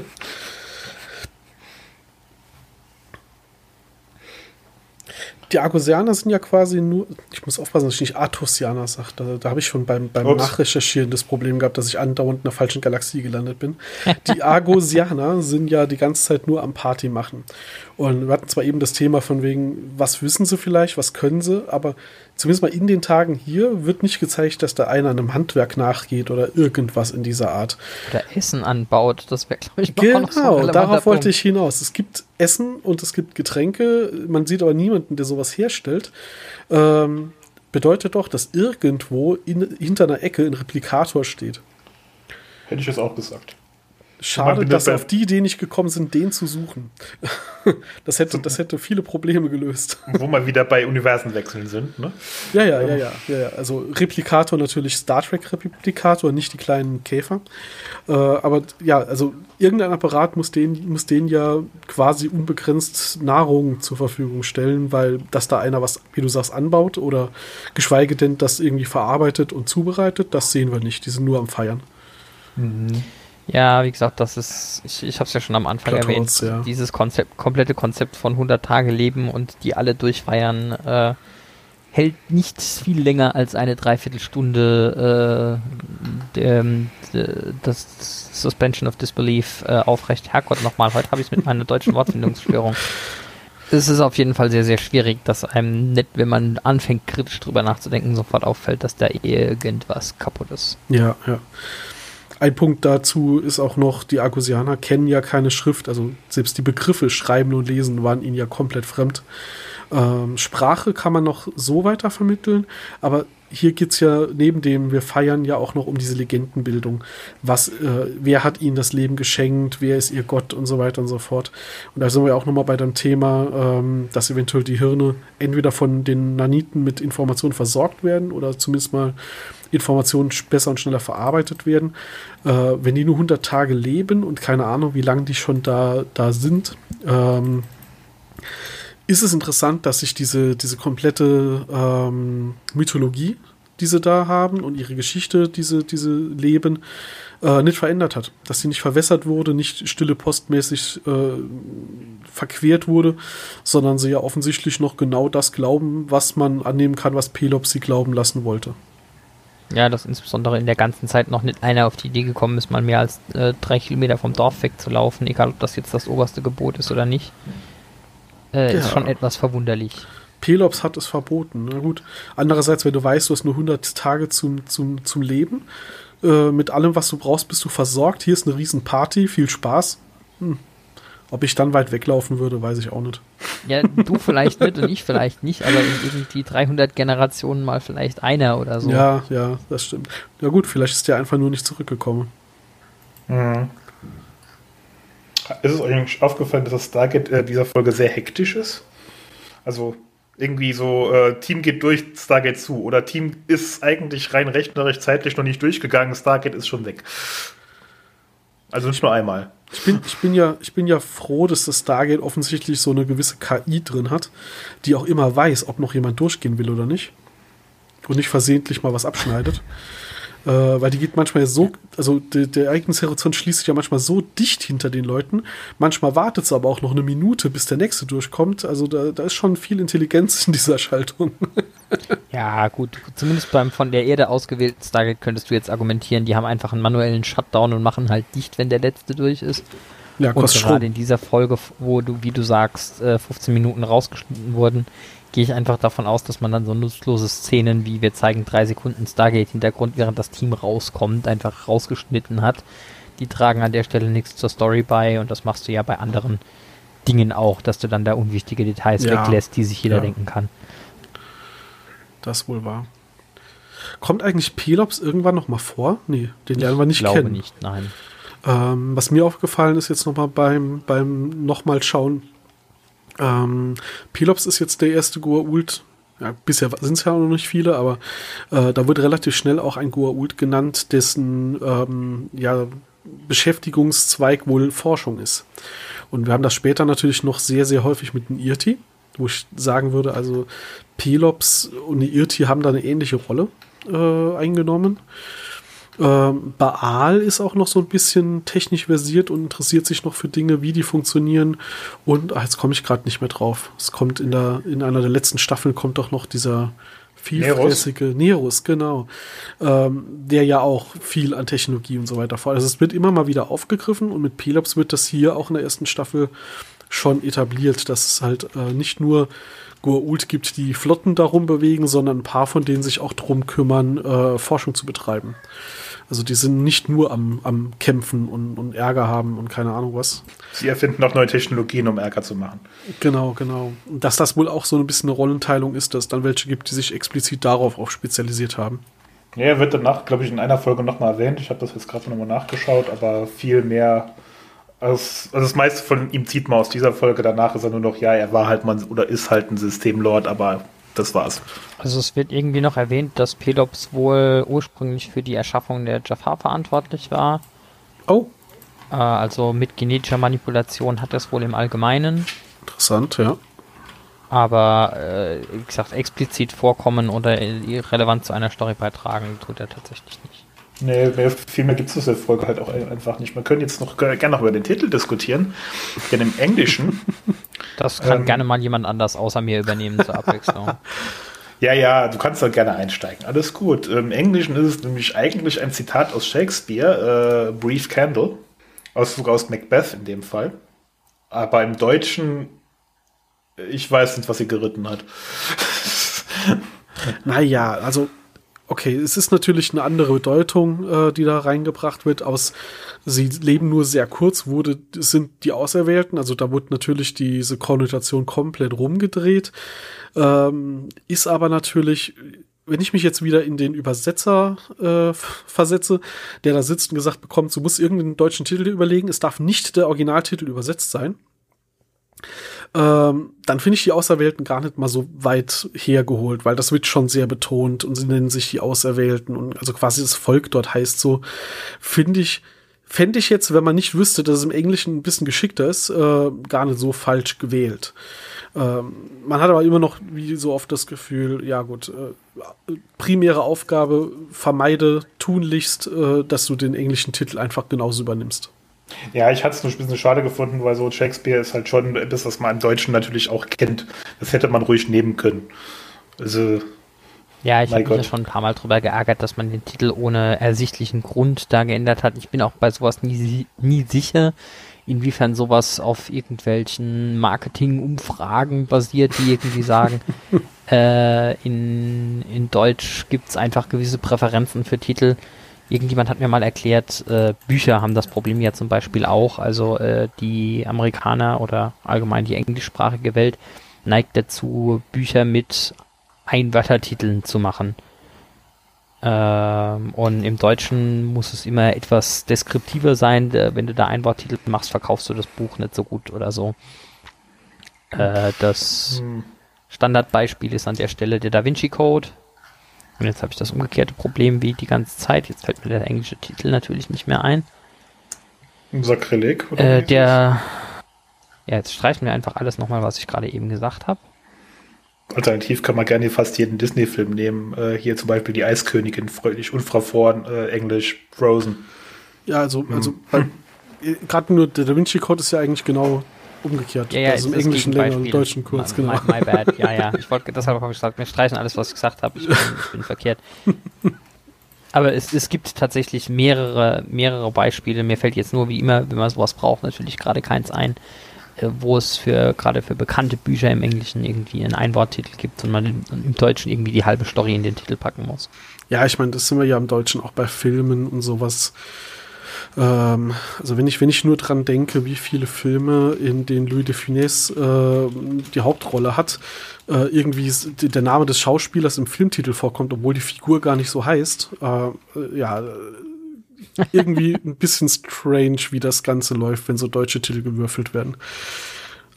die Argosianer sind ja quasi nur, ich muss aufpassen, dass ich nicht Artusianer sage. Da, da habe ich schon beim, beim Nachrecherchieren das Problem gehabt, dass ich andauernd in der falschen Galaxie gelandet bin. [LAUGHS] Die Argosianer sind ja die ganze Zeit nur am Party machen. Und wir hatten zwar eben das Thema von wegen, was wissen sie vielleicht, was können sie, aber zumindest mal in den Tagen hier wird nicht gezeigt, dass da einer einem Handwerk nachgeht oder irgendwas in dieser Art. Oder Essen anbaut, das wäre, glaube ich, genau, noch so darauf wollte ich hinaus. Es gibt Essen und es gibt Getränke, man sieht aber niemanden, der sowas herstellt. Ähm, bedeutet doch, dass irgendwo in, hinter einer Ecke ein Replikator steht. Hätte ich jetzt auch gesagt. Schade, dass sie auf die Idee nicht gekommen sind, den zu suchen. [LAUGHS] das, hätte, das hätte viele Probleme gelöst. Wo wir wieder bei Universenwechseln sind, ne? Ja, ja, ja, ja, ja. Also Replikator natürlich Star Trek Replikator, nicht die kleinen Käfer. Äh, aber ja, also irgendein Apparat muss denen, muss denen ja quasi unbegrenzt Nahrung zur Verfügung stellen, weil dass da einer was, wie du sagst, anbaut oder geschweige denn das irgendwie verarbeitet und zubereitet, das sehen wir nicht. Die sind nur am Feiern. Mhm. Ja, wie gesagt, das ist, ich, ich habe es ja schon am Anfang Kartons, erwähnt, ja. dieses Konzept, komplette Konzept von 100 Tage Leben und die alle durchfeiern, äh, hält nicht viel länger als eine Dreiviertelstunde äh, ähm, das Suspension of Disbelief äh, aufrecht. Herrgott, nochmal, heute habe ich es mit meiner deutschen Wortfindungsstörung. [LAUGHS] es ist auf jeden Fall sehr, sehr schwierig, dass einem nicht, wenn man anfängt, kritisch drüber nachzudenken, sofort auffällt, dass da irgendwas kaputt ist. Ja, ja. Ein Punkt dazu ist auch noch, die Argosianer kennen ja keine Schrift, also selbst die Begriffe Schreiben und Lesen waren ihnen ja komplett fremd. Ähm, Sprache kann man noch so weiter vermitteln, aber hier geht's ja neben dem, wir feiern ja auch noch um diese Legendenbildung. Was, äh, wer hat ihnen das Leben geschenkt, wer ist ihr Gott und so weiter und so fort. Und da sind wir auch nochmal bei dem Thema, ähm, dass eventuell die Hirne entweder von den Naniten mit Informationen versorgt werden oder zumindest mal Informationen besser und schneller verarbeitet werden. Äh, wenn die nur 100 Tage leben und keine Ahnung, wie lange die schon da, da sind, ähm, ist es interessant, dass sich diese, diese komplette ähm, Mythologie, die sie da haben und ihre Geschichte, diese, diese leben, äh, nicht verändert hat. Dass sie nicht verwässert wurde, nicht stille postmäßig äh, verquert wurde, sondern sie ja offensichtlich noch genau das glauben, was man annehmen kann, was Pelops sie glauben lassen wollte. Ja, dass insbesondere in der ganzen Zeit noch nicht einer auf die Idee gekommen ist, mal mehr als äh, drei Kilometer vom Dorf wegzulaufen, egal ob das jetzt das oberste Gebot ist oder nicht. Äh, ja. Ist schon etwas verwunderlich. Pelops hat es verboten. Na gut. Andererseits, wenn du weißt, du hast nur 100 Tage zum, zum, zum Leben, äh, mit allem, was du brauchst, bist du versorgt. Hier ist eine Riesenparty, viel Spaß. Hm. Ob ich dann weit weglaufen würde, weiß ich auch nicht. Ja, du vielleicht nicht und ich vielleicht nicht, aber in irgendwie 300 Generationen mal vielleicht einer oder so. Ja, ja, das stimmt. Ja gut, vielleicht ist der einfach nur nicht zurückgekommen. Mhm. Ist es euch eigentlich aufgefallen, dass das Stargate äh, dieser Folge sehr hektisch ist? Also irgendwie so, äh, Team geht durch, Stargate zu. Oder Team ist eigentlich rein rechnerisch zeitlich noch nicht durchgegangen, Stargate ist schon weg. Also nicht nur einmal. Ich bin, ich bin, ja, ich bin ja froh, dass das Stargate offensichtlich so eine gewisse KI drin hat, die auch immer weiß, ob noch jemand durchgehen will oder nicht. Und nicht versehentlich mal was abschneidet. Äh, weil die geht manchmal so, also der, der Ereignishorizont schließt sich ja manchmal so dicht hinter den Leuten. Manchmal wartet es aber auch noch eine Minute, bis der nächste durchkommt. Also da, da ist schon viel Intelligenz in dieser Schaltung. [LAUGHS] ja, gut. Zumindest beim von der Erde ausgewählten Stargate könntest du jetzt argumentieren, die haben einfach einen manuellen Shutdown und machen halt dicht, wenn der letzte durch ist. Ja, und gerade in dieser Folge, wo du, wie du sagst, 15 äh, Minuten rausgeschnitten wurden, gehe ich einfach davon aus, dass man dann so nutzlose Szenen wie wir zeigen drei Sekunden Stargate-Hintergrund, während das Team rauskommt, einfach rausgeschnitten hat. Die tragen an der Stelle nichts zur Story bei und das machst du ja bei anderen Dingen auch, dass du dann da unwichtige Details ja. weglässt, die sich jeder ja. denken kann. Das wohl wahr. Kommt eigentlich Pelops irgendwann noch mal vor? Nee, den lernen wir nicht glaube kennen. nicht, nein. Ähm, was mir aufgefallen ist jetzt noch mal beim, beim nochmal schauen, ähm, Pelops ist jetzt der erste Goa'uld. Ja, bisher sind es ja noch nicht viele, aber äh, da wird relativ schnell auch ein Goa'uld genannt, dessen ähm, ja, Beschäftigungszweig wohl Forschung ist. Und wir haben das später natürlich noch sehr, sehr häufig mit den Irti, wo ich sagen würde, also Pelops und die Irti haben da eine ähnliche Rolle äh, eingenommen. Ähm, Baal ist auch noch so ein bisschen technisch versiert und interessiert sich noch für Dinge, wie die funktionieren. Und ach, jetzt komme ich gerade nicht mehr drauf. Es kommt in der in einer der letzten Staffeln kommt doch noch dieser vielfräßige Nerus, Nerus genau, ähm, der ja auch viel an Technologie und so weiter vor. Also es wird immer mal wieder aufgegriffen und mit Pelops wird das hier auch in der ersten Staffel schon etabliert, dass es halt äh, nicht nur Goa'uld gibt, die Flotten darum bewegen, sondern ein paar von denen sich auch darum kümmern, äh, Forschung zu betreiben. Also die sind nicht nur am, am Kämpfen und, und Ärger haben und keine Ahnung was. Sie erfinden auch neue Technologien, um Ärger zu machen. Genau, genau. Und dass das wohl auch so ein bisschen eine Rollenteilung ist, dass es dann welche gibt, die sich explizit darauf auch spezialisiert haben. Ja, er wird danach, glaube ich, in einer Folge nochmal erwähnt. Ich habe das jetzt gerade nochmal nachgeschaut, aber viel mehr also, also das meiste von ihm zieht man aus dieser Folge. Danach ist er nur noch, ja, er war halt mal oder ist halt ein Systemlord, aber das war's. Also es wird irgendwie noch erwähnt, dass Pelops wohl ursprünglich für die Erschaffung der Jafar verantwortlich war. Oh. Äh, also mit genetischer Manipulation hat er es wohl im Allgemeinen. Interessant, ja. Aber äh, wie gesagt, explizit vorkommen oder relevant zu einer Story beitragen, tut er tatsächlich nicht. Nee, mehr, viel mehr gibt es in der Folge halt auch einfach nicht. Man könnte jetzt noch gerne noch über den Titel diskutieren. Denn im Englischen. [LAUGHS] Das kann ähm, gerne mal jemand anders außer mir übernehmen zur Abwechslung. [LAUGHS] ja, ja, du kannst da gerne einsteigen. Alles gut. Im Englischen ist es nämlich eigentlich ein Zitat aus Shakespeare, äh, Brief Candle, aus, sogar aus Macbeth in dem Fall. Aber im Deutschen, ich weiß nicht, was sie geritten hat. [LAUGHS] naja, also okay, es ist natürlich eine andere Bedeutung, äh, die da reingebracht wird. Aus sie leben nur sehr kurz, wurde sind die Auserwählten, also da wurde natürlich diese Konnotation komplett rumgedreht. Ähm, ist aber natürlich wenn ich mich jetzt wieder in den Übersetzer äh, versetze, der da sitzt und gesagt bekommt, du musst irgendeinen deutschen Titel überlegen, es darf nicht der Originaltitel übersetzt sein, ähm, dann finde ich die Auserwählten gar nicht mal so weit hergeholt, weil das wird schon sehr betont und sie nennen sich die Auserwählten und also quasi das Volk dort heißt so, finde ich, fände ich jetzt, wenn man nicht wüsste, dass es im Englischen ein bisschen geschickter ist, äh, gar nicht so falsch gewählt. Ähm, man hat aber immer noch wie so oft das Gefühl, ja gut, äh, primäre Aufgabe, vermeide tunlichst, äh, dass du den englischen Titel einfach genauso übernimmst. Ja, ich hatte es nur ein bisschen schade gefunden, weil so Shakespeare ist halt schon etwas, was man im Deutschen natürlich auch kennt. Das hätte man ruhig nehmen können. Also. Ja, ich habe mich ja schon ein paar Mal drüber geärgert, dass man den Titel ohne ersichtlichen Grund da geändert hat. Ich bin auch bei sowas nie, nie sicher, inwiefern sowas auf irgendwelchen Marketing-Umfragen basiert, die irgendwie sagen, [LAUGHS] äh, in, in Deutsch gibt es einfach gewisse Präferenzen für Titel. Irgendjemand hat mir mal erklärt, äh, Bücher haben das Problem ja zum Beispiel auch. Also äh, die Amerikaner oder allgemein die englischsprachige Welt neigt dazu, Bücher mit Einwörtertiteln zu machen. Ähm, und im Deutschen muss es immer etwas deskriptiver sein. Wenn du da Einworttitel machst, verkaufst du das Buch nicht so gut oder so. Äh, das hm. Standardbeispiel ist an der Stelle der Da Vinci Code. Und jetzt habe ich das umgekehrte Problem wie die ganze Zeit. Jetzt fällt mir der englische Titel natürlich nicht mehr ein. Sakrileg? Oder äh, der. Ja, jetzt streichen wir einfach alles nochmal, was ich gerade eben gesagt habe. Alternativ kann man gerne fast jeden Disney-Film nehmen. Äh, hier zum Beispiel die Eiskönigin, Fröhlich und Frau Vorn, äh, Englisch, Frozen. Ja, also, also hm. gerade nur der Da Vinci Code ist ja eigentlich genau umgekehrt. Ja, ja, also im Englischen länger, im Deutschen kurz, my, genau. My, my bad, ja, ja. [LAUGHS] Ich wollte, deshalb habe ich gesagt, wir streichen alles, was ich gesagt habe. Ich bin, ich bin verkehrt. Aber es, es gibt tatsächlich mehrere, mehrere Beispiele. Mir fällt jetzt nur wie immer, wenn man sowas braucht, natürlich gerade keins ein, äh, wo es für gerade für bekannte Bücher im Englischen irgendwie einen Einworttitel gibt und man im, im Deutschen irgendwie die halbe Story in den Titel packen muss. Ja, ich meine, das sind wir ja im Deutschen auch bei Filmen und sowas. Ähm, also wenn ich, wenn ich nur dran denke, wie viele Filme, in denen Louis de Funès äh, die Hauptrolle hat, äh, irgendwie der Name des Schauspielers im Filmtitel vorkommt, obwohl die Figur gar nicht so heißt. Äh, ja, irgendwie [LAUGHS] ein bisschen strange, wie das Ganze läuft, wenn so deutsche Titel gewürfelt werden.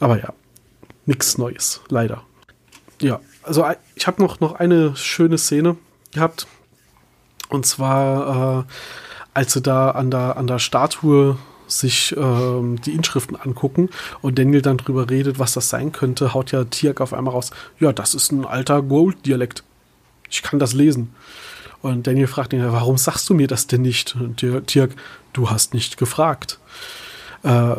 Aber ja, nichts Neues, leider. Ja, also äh, ich habe noch, noch eine schöne Szene gehabt. Und zwar, äh, als sie da an der, an der Statue sich ähm, die Inschriften angucken und Daniel dann drüber redet, was das sein könnte, haut ja Tiak auf einmal raus, ja, das ist ein alter Gold-Dialekt. Ich kann das lesen. Und Daniel fragt ihn, warum sagst du mir das denn nicht? Und Tiak, du hast nicht gefragt. Äh,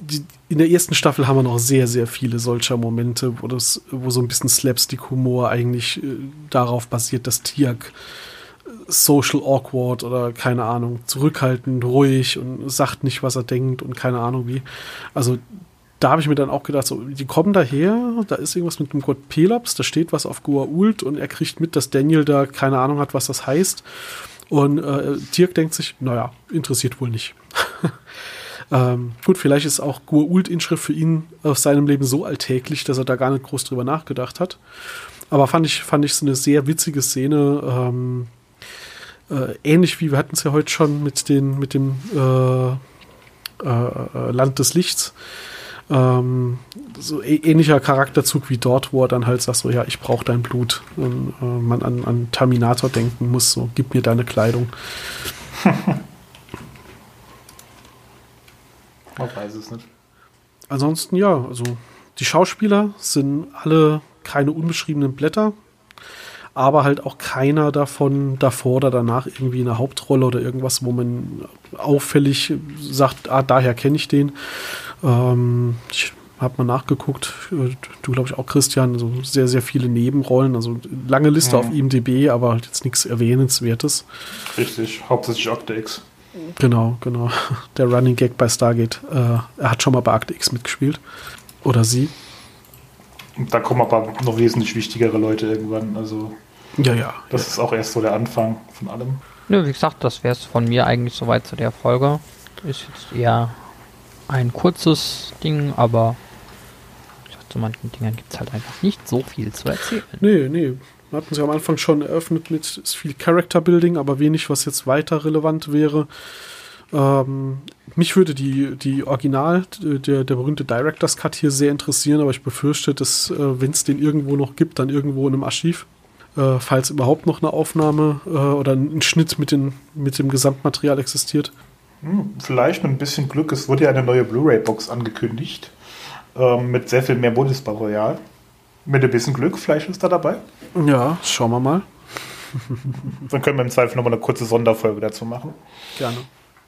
die, in der ersten Staffel haben wir noch sehr, sehr viele solcher Momente, wo, das, wo so ein bisschen Slapstick-Humor eigentlich äh, darauf basiert, dass Tiak social awkward oder keine Ahnung, zurückhaltend, ruhig und sagt nicht, was er denkt und keine Ahnung wie. Also da habe ich mir dann auch gedacht, so, die kommen daher, da ist irgendwas mit dem Gott Pelops, da steht was auf Goa'uld und er kriegt mit, dass Daniel da keine Ahnung hat, was das heißt. Und äh, Dirk denkt sich, naja, interessiert wohl nicht. [LAUGHS] ähm, gut, vielleicht ist auch Goa'uld-Inschrift für ihn aus seinem Leben so alltäglich, dass er da gar nicht groß drüber nachgedacht hat. Aber fand ich, fand ich so eine sehr witzige Szene. Ähm, äh, ähnlich wie wir hatten es ja heute schon mit, den, mit dem äh, äh, Land des Lichts. Ähm, so ähnlicher Charakterzug wie dort, wo er dann halt sagt, so ja, ich brauche dein Blut. Und äh, man an, an Terminator denken muss, so gib mir deine Kleidung. [LAUGHS] Man weiß es nicht. Ansonsten ja, also die Schauspieler sind alle keine unbeschriebenen Blätter aber halt auch keiner davon davor oder danach irgendwie eine Hauptrolle oder irgendwas, wo man auffällig sagt, ah, daher kenne ich den. Ähm, ich habe mal nachgeguckt, du glaube ich auch, Christian, so sehr, sehr viele Nebenrollen, also lange Liste mhm. auf IMDb, aber halt jetzt nichts Erwähnenswertes. Richtig, hauptsächlich Akte X. Genau, genau. [LAUGHS] Der Running Gag bei Stargate. Äh, er hat schon mal bei Akte X mitgespielt. Oder sie. Da kommen aber noch wesentlich wichtigere Leute irgendwann. Also ja, ja. Das ja. ist auch erst so der Anfang von allem. Nö, wie gesagt, das wäre es von mir eigentlich soweit zu der Folge. Ist jetzt eher ein kurzes Ding, aber zu manchen Dingern gibt es halt einfach nicht so viel zu erzählen. Nee, nee. hatten sie am Anfang schon eröffnet mit viel Character Building, aber wenig, was jetzt weiter relevant wäre. Ähm, mich würde die, die Original, der, der berühmte Director's Cut hier sehr interessieren, aber ich befürchte, dass, äh, wenn es den irgendwo noch gibt, dann irgendwo in einem Archiv, äh, falls überhaupt noch eine Aufnahme äh, oder ein Schnitt mit, den, mit dem Gesamtmaterial existiert. Hm, vielleicht mit ein bisschen Glück. Es wurde ja eine neue Blu-ray-Box angekündigt. Ähm, mit sehr viel mehr Bundesmaterial. Mit ein bisschen Glück, vielleicht ist da dabei. Ja, schauen wir mal. Dann können wir im Zweifel nochmal eine kurze Sonderfolge dazu machen. Gerne.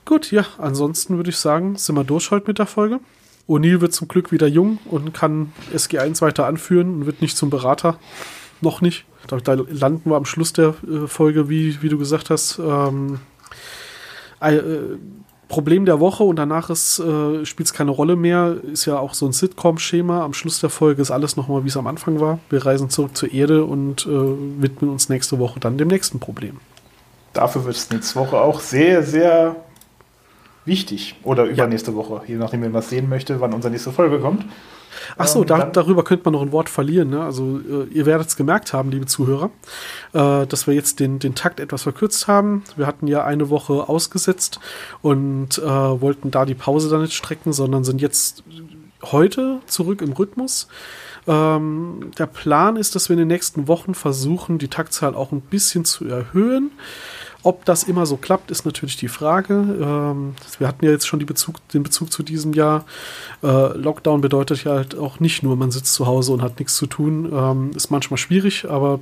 Gut, ja, ansonsten würde ich sagen, sind wir durch heute mit der Folge. O'Neill wird zum Glück wieder jung und kann SG1 weiter anführen und wird nicht zum Berater. Noch nicht. Da, da landen wir am Schluss der äh, Folge, wie, wie du gesagt hast. Ähm, äh, Problem der Woche und danach äh, spielt es keine Rolle mehr. Ist ja auch so ein Sitcom-Schema. Am Schluss der Folge ist alles nochmal, wie es am Anfang war. Wir reisen zurück zur Erde und äh, widmen uns nächste Woche dann dem nächsten Problem. Dafür wird es nächste Woche auch sehr, sehr wichtig. Oder übernächste ja. Woche, je nachdem, wer was sehen möchte, wann unsere nächste Folge kommt. Ach so, ähm, da, darüber könnte man noch ein Wort verlieren. Ne? Also äh, ihr werdet es gemerkt haben, liebe Zuhörer, äh, dass wir jetzt den, den Takt etwas verkürzt haben. Wir hatten ja eine Woche ausgesetzt und äh, wollten da die Pause dann nicht strecken, sondern sind jetzt heute zurück im Rhythmus. Ähm, der Plan ist, dass wir in den nächsten Wochen versuchen, die Taktzahl auch ein bisschen zu erhöhen. Ob das immer so klappt, ist natürlich die Frage. Ähm, wir hatten ja jetzt schon Bezug, den Bezug zu diesem Jahr. Äh, Lockdown bedeutet ja halt auch nicht nur, man sitzt zu Hause und hat nichts zu tun. Ähm, ist manchmal schwierig, aber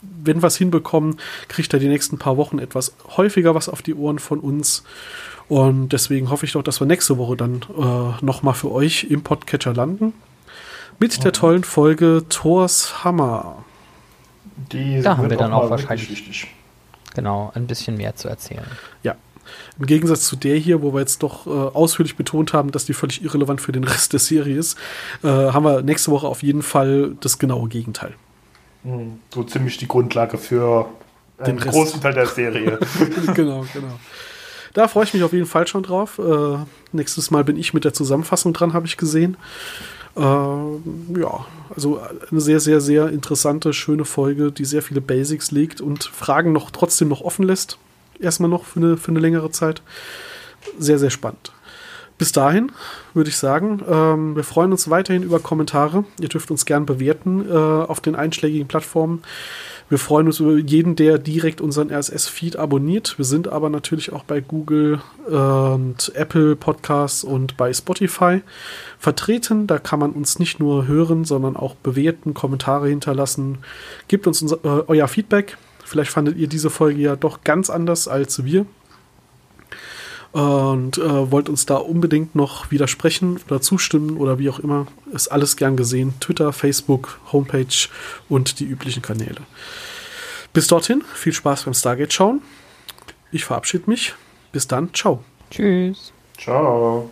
wenn wir es hinbekommen, kriegt er die nächsten paar Wochen etwas häufiger was auf die Ohren von uns. Und deswegen hoffe ich doch, dass wir nächste Woche dann äh, nochmal für euch im Podcatcher landen. Mit der tollen Folge Thors Hammer. Die da haben wir dann auch wahrscheinlich. Wichtig genau, ein bisschen mehr zu erzählen. Ja. Im Gegensatz zu der hier, wo wir jetzt doch äh, ausführlich betont haben, dass die völlig irrelevant für den Rest der Serie ist, äh, haben wir nächste Woche auf jeden Fall das genaue Gegenteil. Hm, so ziemlich die Grundlage für den Rest. großen Teil der Serie. [LAUGHS] genau, genau. Da freue ich mich auf jeden Fall schon drauf. Äh, nächstes Mal bin ich mit der Zusammenfassung dran, habe ich gesehen. Äh, ja, also eine sehr, sehr, sehr interessante, schöne Folge, die sehr viele Basics legt und Fragen noch trotzdem noch offen lässt. Erstmal noch für eine, für eine längere Zeit. Sehr, sehr spannend. Bis dahin würde ich sagen, ähm, wir freuen uns weiterhin über Kommentare. Ihr dürft uns gern bewerten äh, auf den einschlägigen Plattformen. Wir freuen uns über jeden, der direkt unseren RSS-Feed abonniert. Wir sind aber natürlich auch bei Google und Apple Podcasts und bei Spotify vertreten. Da kann man uns nicht nur hören, sondern auch bewerten, Kommentare hinterlassen. Gebt uns unser, äh, euer Feedback. Vielleicht fandet ihr diese Folge ja doch ganz anders als wir und äh, wollt uns da unbedingt noch widersprechen oder zustimmen oder wie auch immer, ist alles gern gesehen. Twitter, Facebook, Homepage und die üblichen Kanäle. Bis dorthin, viel Spaß beim Stargate schauen. Ich verabschiede mich. Bis dann, ciao. Tschüss. Ciao.